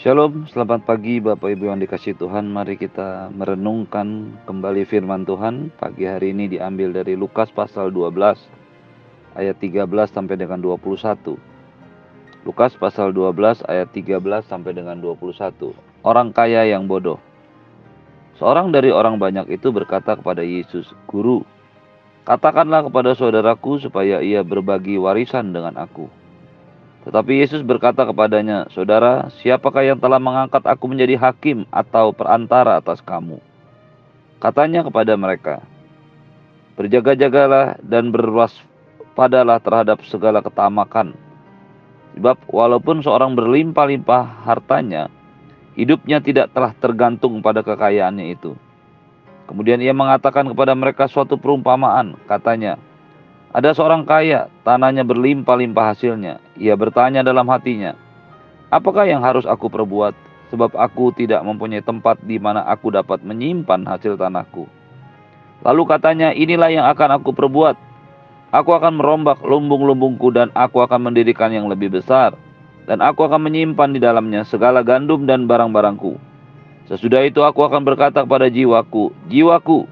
Shalom, selamat pagi Bapak Ibu yang dikasih Tuhan. Mari kita merenungkan kembali firman Tuhan. Pagi hari ini diambil dari Lukas pasal 12 ayat 13 sampai dengan 21. Lukas pasal 12 ayat 13 sampai dengan 21. Orang kaya yang bodoh. Seorang dari orang banyak itu berkata kepada Yesus, "Guru, katakanlah kepada saudaraku supaya ia berbagi warisan dengan aku." Tetapi Yesus berkata kepadanya, Saudara, siapakah yang telah mengangkat aku menjadi hakim atau perantara atas kamu? Katanya kepada mereka, Berjaga-jagalah dan berwaspadalah terhadap segala ketamakan. Sebab walaupun seorang berlimpah-limpah hartanya, hidupnya tidak telah tergantung pada kekayaannya itu. Kemudian ia mengatakan kepada mereka suatu perumpamaan, katanya, ada seorang kaya, tanahnya berlimpah-limpah hasilnya. Ia bertanya dalam hatinya, apakah yang harus aku perbuat? Sebab aku tidak mempunyai tempat di mana aku dapat menyimpan hasil tanahku. Lalu katanya, inilah yang akan aku perbuat. Aku akan merombak lumbung-lumbungku dan aku akan mendirikan yang lebih besar. Dan aku akan menyimpan di dalamnya segala gandum dan barang-barangku. Sesudah itu aku akan berkata kepada jiwaku, Jiwaku,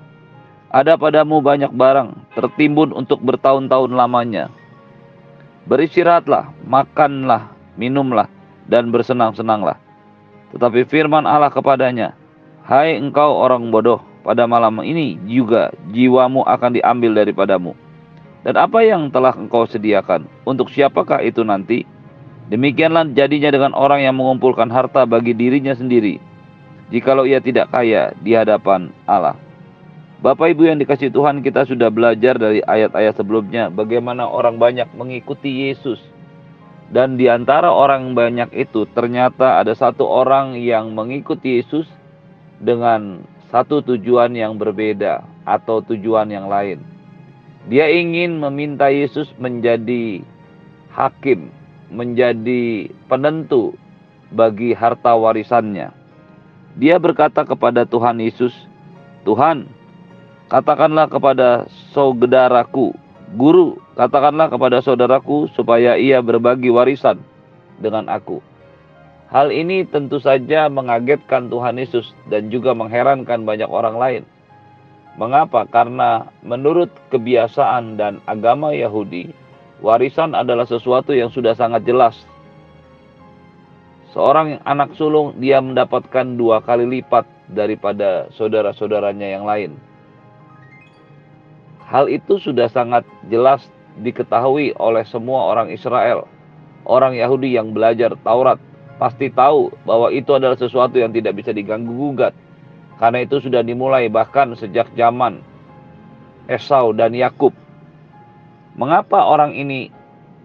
ada padamu banyak barang, tertimbun untuk bertahun-tahun lamanya. Beristirahatlah, makanlah, minumlah, dan bersenang-senanglah. Tetapi firman Allah kepadanya, Hai engkau orang bodoh, pada malam ini juga jiwamu akan diambil daripadamu. Dan apa yang telah engkau sediakan, untuk siapakah itu nanti? Demikianlah jadinya dengan orang yang mengumpulkan harta bagi dirinya sendiri, jikalau ia tidak kaya di hadapan Allah. Bapak Ibu yang dikasih Tuhan, kita sudah belajar dari ayat-ayat sebelumnya bagaimana orang banyak mengikuti Yesus. Dan di antara orang banyak itu ternyata ada satu orang yang mengikuti Yesus dengan satu tujuan yang berbeda atau tujuan yang lain. Dia ingin meminta Yesus menjadi hakim, menjadi penentu bagi harta warisannya. Dia berkata kepada Tuhan Yesus, "Tuhan, Katakanlah kepada saudaraku, guru, katakanlah kepada saudaraku supaya ia berbagi warisan dengan aku. Hal ini tentu saja mengagetkan Tuhan Yesus dan juga mengherankan banyak orang lain. Mengapa? Karena menurut kebiasaan dan agama Yahudi, warisan adalah sesuatu yang sudah sangat jelas. Seorang anak sulung dia mendapatkan dua kali lipat daripada saudara-saudaranya yang lain. Hal itu sudah sangat jelas diketahui oleh semua orang Israel. Orang Yahudi yang belajar Taurat pasti tahu bahwa itu adalah sesuatu yang tidak bisa diganggu gugat. Karena itu sudah dimulai bahkan sejak zaman Esau dan Yakub. Mengapa orang ini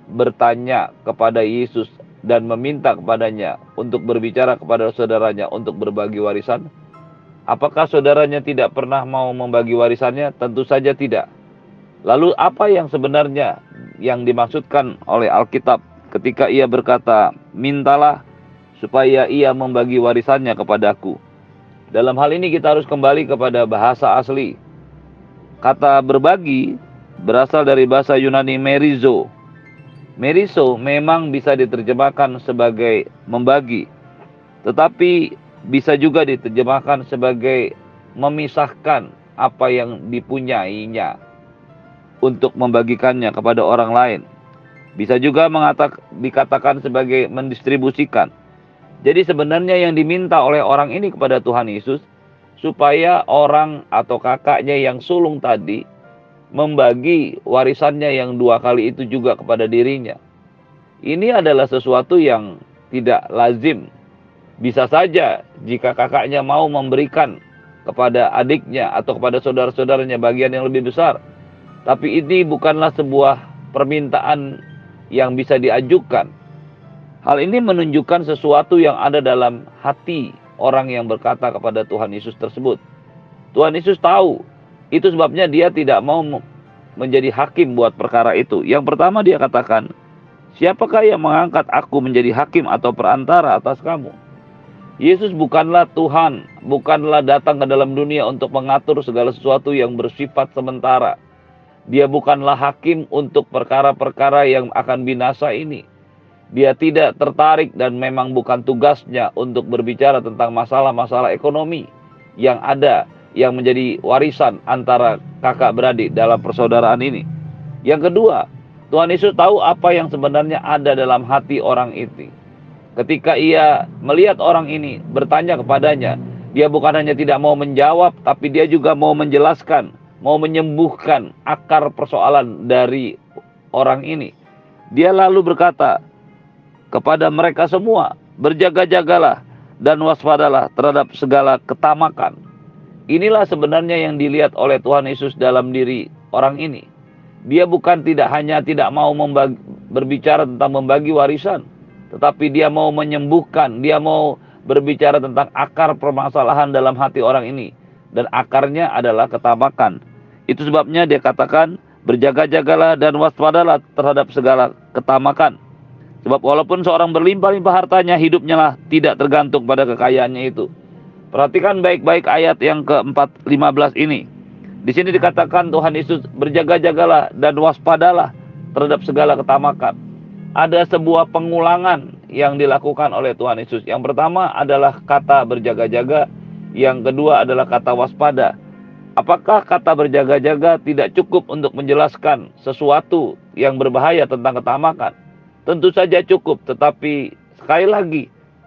bertanya kepada Yesus dan meminta kepadanya untuk berbicara kepada saudaranya untuk berbagi warisan? Apakah saudaranya tidak pernah mau membagi warisannya? Tentu saja tidak. Lalu apa yang sebenarnya yang dimaksudkan oleh Alkitab ketika ia berkata, "Mintalah supaya ia membagi warisannya kepadaku." Dalam hal ini kita harus kembali kepada bahasa asli. Kata berbagi berasal dari bahasa Yunani merizo. Merizo memang bisa diterjemahkan sebagai membagi, tetapi bisa juga diterjemahkan sebagai memisahkan apa yang dipunyainya untuk membagikannya kepada orang lain. Bisa juga mengatak, dikatakan sebagai mendistribusikan. Jadi sebenarnya yang diminta oleh orang ini kepada Tuhan Yesus supaya orang atau kakaknya yang sulung tadi membagi warisannya yang dua kali itu juga kepada dirinya. Ini adalah sesuatu yang tidak lazim bisa saja jika kakaknya mau memberikan kepada adiknya atau kepada saudara-saudaranya bagian yang lebih besar. Tapi ini bukanlah sebuah permintaan yang bisa diajukan. Hal ini menunjukkan sesuatu yang ada dalam hati orang yang berkata kepada Tuhan Yesus tersebut. Tuhan Yesus tahu, itu sebabnya dia tidak mau menjadi hakim buat perkara itu. Yang pertama dia katakan, siapakah yang mengangkat aku menjadi hakim atau perantara atas kamu? Yesus bukanlah Tuhan, bukanlah datang ke dalam dunia untuk mengatur segala sesuatu yang bersifat sementara. Dia bukanlah hakim untuk perkara-perkara yang akan binasa ini. Dia tidak tertarik dan memang bukan tugasnya untuk berbicara tentang masalah-masalah ekonomi yang ada yang menjadi warisan antara kakak beradik dalam persaudaraan ini. Yang kedua, Tuhan Yesus tahu apa yang sebenarnya ada dalam hati orang itu. Ketika ia melihat orang ini bertanya kepadanya, dia bukan hanya tidak mau menjawab, tapi dia juga mau menjelaskan, mau menyembuhkan akar persoalan dari orang ini. Dia lalu berkata kepada mereka semua, berjaga-jagalah dan waspadalah terhadap segala ketamakan. Inilah sebenarnya yang dilihat oleh Tuhan Yesus dalam diri orang ini. Dia bukan tidak hanya tidak mau membagi, berbicara tentang membagi warisan, tetapi dia mau menyembuhkan, dia mau berbicara tentang akar permasalahan dalam hati orang ini dan akarnya adalah ketamakan. Itu sebabnya dia katakan berjaga-jagalah dan waspadalah terhadap segala ketamakan. Sebab walaupun seorang berlimpah-limpah hartanya, hidupnya lah tidak tergantung pada kekayaannya itu. Perhatikan baik-baik ayat yang ke-4 ini. Di sini dikatakan Tuhan Yesus berjaga-jagalah dan waspadalah terhadap segala ketamakan. Ada sebuah pengulangan yang dilakukan oleh Tuhan Yesus. Yang pertama adalah kata berjaga-jaga, yang kedua adalah kata waspada. Apakah kata berjaga-jaga tidak cukup untuk menjelaskan sesuatu yang berbahaya tentang ketamakan? Tentu saja cukup, tetapi sekali lagi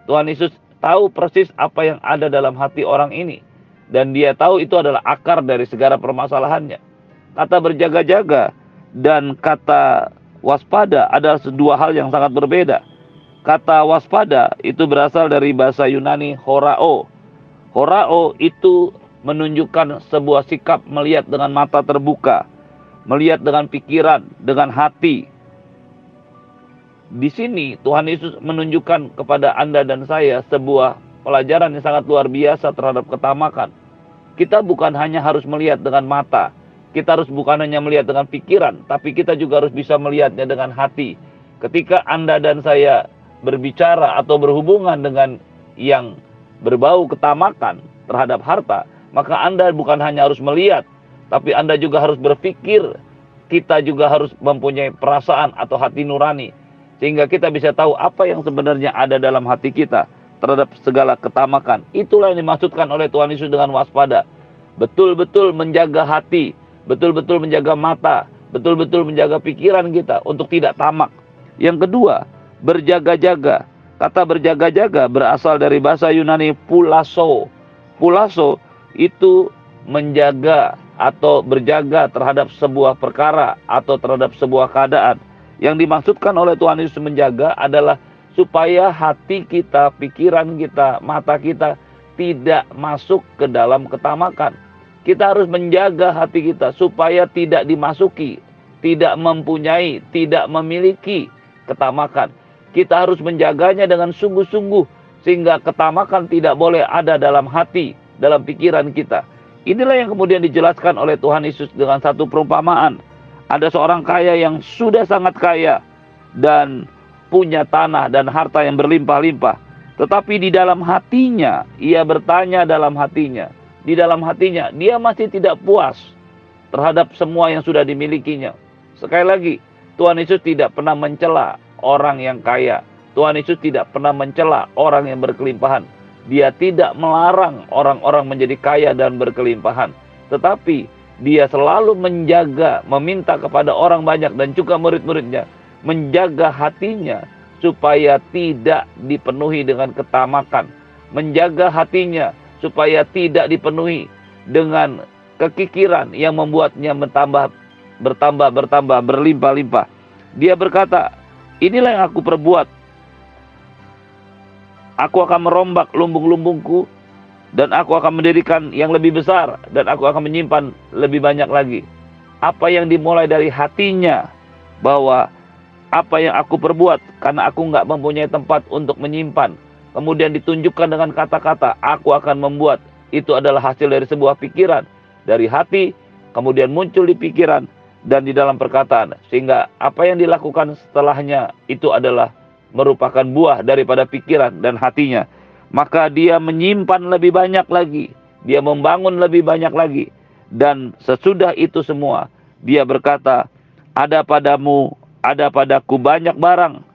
Tuhan Yesus tahu persis apa yang ada dalam hati orang ini dan dia tahu itu adalah akar dari segala permasalahannya. Kata berjaga-jaga dan kata waspada adalah dua hal yang sangat berbeda. Kata waspada itu berasal dari bahasa Yunani horao. Horao itu menunjukkan sebuah sikap melihat dengan mata terbuka, melihat dengan pikiran, dengan hati. Di sini Tuhan Yesus menunjukkan kepada Anda dan saya sebuah pelajaran yang sangat luar biasa terhadap ketamakan. Kita bukan hanya harus melihat dengan mata, kita harus bukan hanya melihat dengan pikiran, tapi kita juga harus bisa melihatnya dengan hati. Ketika Anda dan saya berbicara atau berhubungan dengan yang berbau ketamakan terhadap harta, maka Anda bukan hanya harus melihat, tapi Anda juga harus berpikir. Kita juga harus mempunyai perasaan atau hati nurani, sehingga kita bisa tahu apa yang sebenarnya ada dalam hati kita terhadap segala ketamakan. Itulah yang dimaksudkan oleh Tuhan Yesus dengan waspada. Betul-betul menjaga hati, betul-betul menjaga mata, betul-betul menjaga pikiran kita untuk tidak tamak. Yang kedua, berjaga-jaga. Kata berjaga-jaga berasal dari bahasa Yunani pulaso. Pulaso itu menjaga atau berjaga terhadap sebuah perkara atau terhadap sebuah keadaan. Yang dimaksudkan oleh Tuhan Yesus menjaga adalah supaya hati kita, pikiran kita, mata kita tidak masuk ke dalam ketamakan. Kita harus menjaga hati kita supaya tidak dimasuki, tidak mempunyai, tidak memiliki ketamakan. Kita harus menjaganya dengan sungguh-sungguh sehingga ketamakan tidak boleh ada dalam hati, dalam pikiran kita. Inilah yang kemudian dijelaskan oleh Tuhan Yesus dengan satu perumpamaan. Ada seorang kaya yang sudah sangat kaya dan punya tanah dan harta yang berlimpah-limpah. Tetapi di dalam hatinya, ia bertanya dalam hatinya. Di dalam hatinya, dia masih tidak puas terhadap semua yang sudah dimilikinya. Sekali lagi, Tuhan Yesus tidak pernah mencela orang yang kaya. Tuhan Yesus tidak pernah mencela orang yang berkelimpahan. Dia tidak melarang orang-orang menjadi kaya dan berkelimpahan. Tetapi dia selalu menjaga, meminta kepada orang banyak dan juga murid-muridnya. Menjaga hatinya supaya tidak dipenuhi dengan ketamakan. Menjaga hatinya supaya tidak dipenuhi dengan kekikiran yang membuatnya bertambah bertambah bertambah berlimpah-limpah. Dia berkata, Inilah yang aku perbuat. Aku akan merombak lumbung-lumbungku dan aku akan mendirikan yang lebih besar dan aku akan menyimpan lebih banyak lagi. Apa yang dimulai dari hatinya bahwa apa yang aku perbuat karena aku nggak mempunyai tempat untuk menyimpan. Kemudian ditunjukkan dengan kata-kata aku akan membuat. Itu adalah hasil dari sebuah pikiran. Dari hati kemudian muncul di pikiran dan di dalam perkataan sehingga apa yang dilakukan setelahnya itu adalah merupakan buah daripada pikiran dan hatinya maka dia menyimpan lebih banyak lagi dia membangun lebih banyak lagi dan sesudah itu semua dia berkata ada padamu ada padaku banyak barang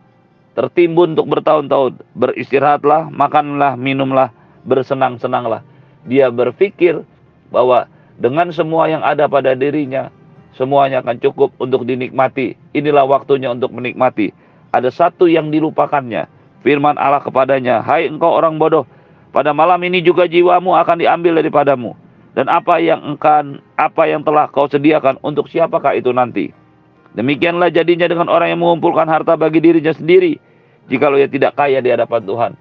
tertimbun untuk bertahun-tahun. Beristirahatlah, makanlah, minumlah, bersenang-senanglah. Dia berpikir bahwa dengan semua yang ada pada dirinya, semuanya akan cukup untuk dinikmati. Inilah waktunya untuk menikmati. Ada satu yang dilupakannya. Firman Allah kepadanya, Hai engkau orang bodoh, pada malam ini juga jiwamu akan diambil daripadamu. Dan apa yang engkan, apa yang telah kau sediakan untuk siapakah itu nanti? Demikianlah jadinya dengan orang yang mengumpulkan harta bagi dirinya sendiri, jikalau ia tidak kaya di hadapan Tuhan.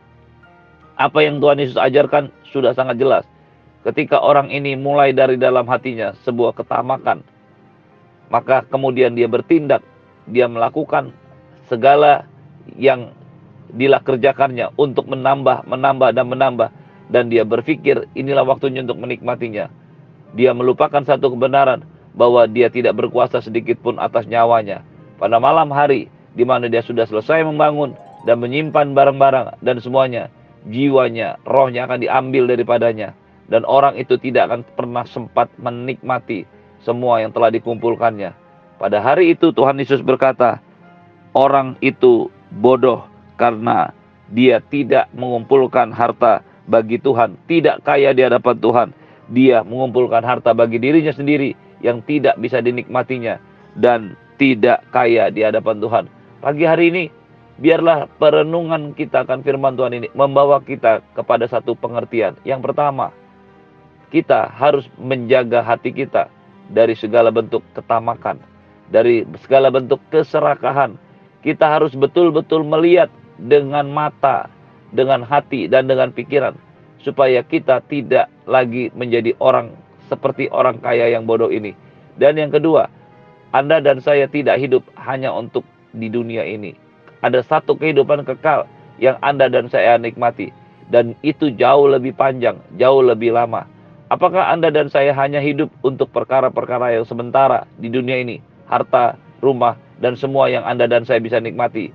Apa yang Tuhan Yesus ajarkan sudah sangat jelas. Ketika orang ini mulai dari dalam hatinya sebuah ketamakan, maka kemudian dia bertindak, dia melakukan segala yang dilakerjakannya untuk menambah, menambah, dan menambah. Dan dia berpikir inilah waktunya untuk menikmatinya. Dia melupakan satu kebenaran, bahwa dia tidak berkuasa sedikit pun atas nyawanya. Pada malam hari di mana dia sudah selesai membangun dan menyimpan barang-barang dan semuanya, jiwanya, rohnya akan diambil daripadanya dan orang itu tidak akan pernah sempat menikmati semua yang telah dikumpulkannya. Pada hari itu Tuhan Yesus berkata, orang itu bodoh karena dia tidak mengumpulkan harta bagi Tuhan, tidak kaya di hadapan Tuhan. Dia mengumpulkan harta bagi dirinya sendiri yang tidak bisa dinikmatinya dan tidak kaya di hadapan Tuhan. Pagi hari ini, biarlah perenungan kita akan firman Tuhan ini membawa kita kepada satu pengertian. Yang pertama, kita harus menjaga hati kita dari segala bentuk ketamakan, dari segala bentuk keserakahan. Kita harus betul-betul melihat dengan mata, dengan hati, dan dengan pikiran, supaya kita tidak lagi menjadi orang seperti orang kaya yang bodoh ini. Dan yang kedua, Anda dan saya tidak hidup hanya untuk di dunia ini. Ada satu kehidupan kekal yang Anda dan saya nikmati. Dan itu jauh lebih panjang, jauh lebih lama. Apakah Anda dan saya hanya hidup untuk perkara-perkara yang sementara di dunia ini? Harta, rumah, dan semua yang Anda dan saya bisa nikmati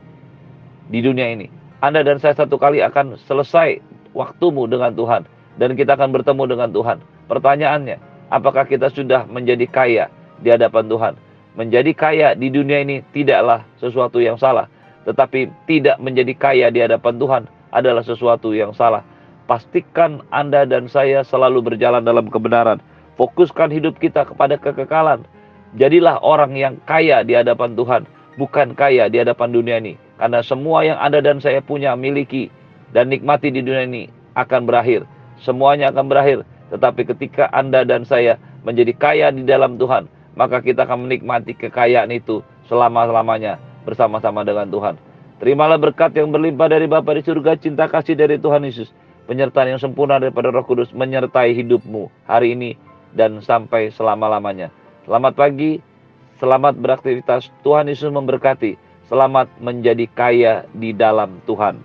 di dunia ini. Anda dan saya satu kali akan selesai waktumu dengan Tuhan. Dan kita akan bertemu dengan Tuhan. Pertanyaannya, apakah kita sudah menjadi kaya di hadapan Tuhan? Menjadi kaya di dunia ini tidaklah sesuatu yang salah, tetapi tidak menjadi kaya di hadapan Tuhan adalah sesuatu yang salah. Pastikan Anda dan saya selalu berjalan dalam kebenaran. Fokuskan hidup kita kepada kekekalan. Jadilah orang yang kaya di hadapan Tuhan, bukan kaya di hadapan dunia ini. Karena semua yang Anda dan saya punya, miliki, dan nikmati di dunia ini akan berakhir. Semuanya akan berakhir. Tetapi ketika Anda dan saya menjadi kaya di dalam Tuhan, maka kita akan menikmati kekayaan itu selama-lamanya bersama-sama dengan Tuhan. Terimalah berkat yang berlimpah dari Bapa di surga, cinta kasih dari Tuhan Yesus, penyertaan yang sempurna daripada Roh Kudus menyertai hidupmu hari ini dan sampai selama-lamanya. Selamat pagi, selamat beraktivitas. Tuhan Yesus memberkati. Selamat menjadi kaya di dalam Tuhan.